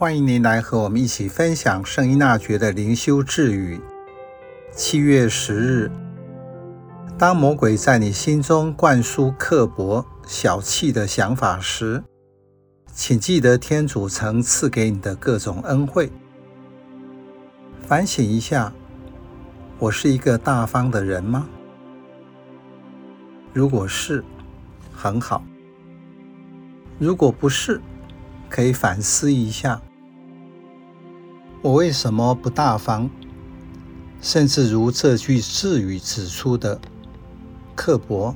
欢迎您来和我们一起分享圣依纳爵的灵修智语。七月十日，当魔鬼在你心中灌输刻薄、小气的想法时，请记得天主曾赐给你的各种恩惠。反省一下，我是一个大方的人吗？如果是，很好；如果不是，可以反思一下，我为什么不大方？甚至如这句字语指出的，刻薄、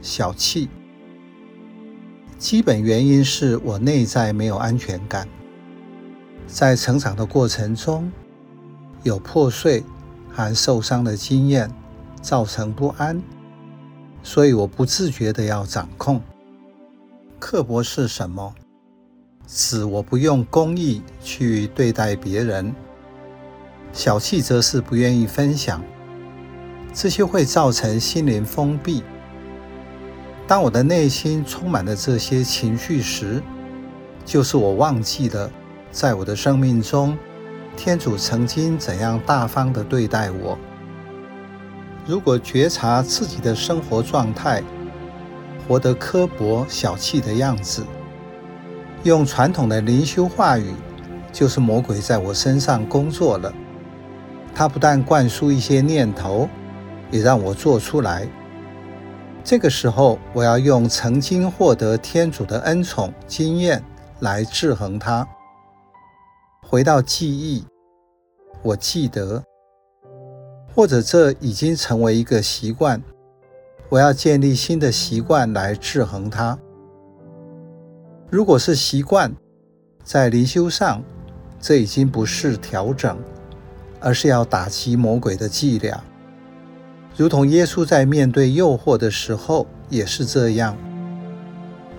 小气。基本原因是我内在没有安全感，在成长的过程中，有破碎和受伤的经验，造成不安，所以我不自觉的要掌控。刻薄是什么？指我不用公义去对待别人，小气则是不愿意分享，这些会造成心灵封闭。当我的内心充满了这些情绪时，就是我忘记了，在我的生命中，天主曾经怎样大方地对待我。如果觉察自己的生活状态，活得刻薄小气的样子。用传统的灵修话语，就是魔鬼在我身上工作了。他不但灌输一些念头，也让我做出来。这个时候，我要用曾经获得天主的恩宠经验来制衡它。回到记忆，我记得，或者这已经成为一个习惯，我要建立新的习惯来制衡它。如果是习惯，在灵修上，这已经不是调整，而是要打击魔鬼的伎俩。如同耶稣在面对诱惑的时候也是这样，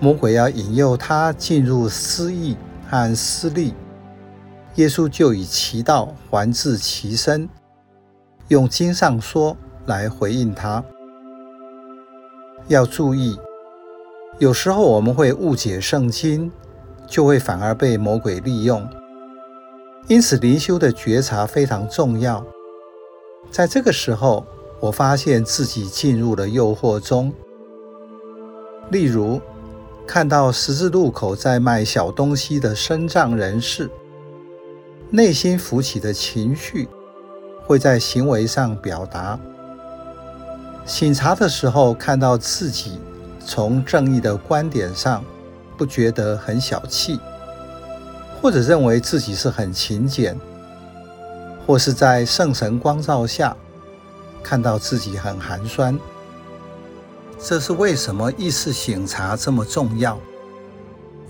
魔鬼要引诱他进入私欲和私利，耶稣就以其道还治其身，用经上说来回应他。要注意。有时候我们会误解圣经，就会反而被魔鬼利用。因此，灵修的觉察非常重要。在这个时候，我发现自己进入了诱惑中。例如，看到十字路口在卖小东西的身障人士，内心浮起的情绪会在行为上表达。醒察的时候，看到自己。从正义的观点上，不觉得很小气，或者认为自己是很勤俭，或是在圣神光照下，看到自己很寒酸。这是为什么意识醒察这么重要？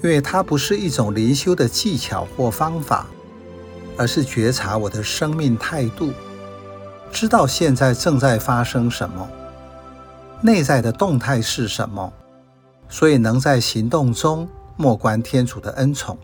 因为它不是一种灵修的技巧或方法，而是觉察我的生命态度，知道现在正在发生什么。内在的动态是什么？所以能在行动中莫观天主的恩宠。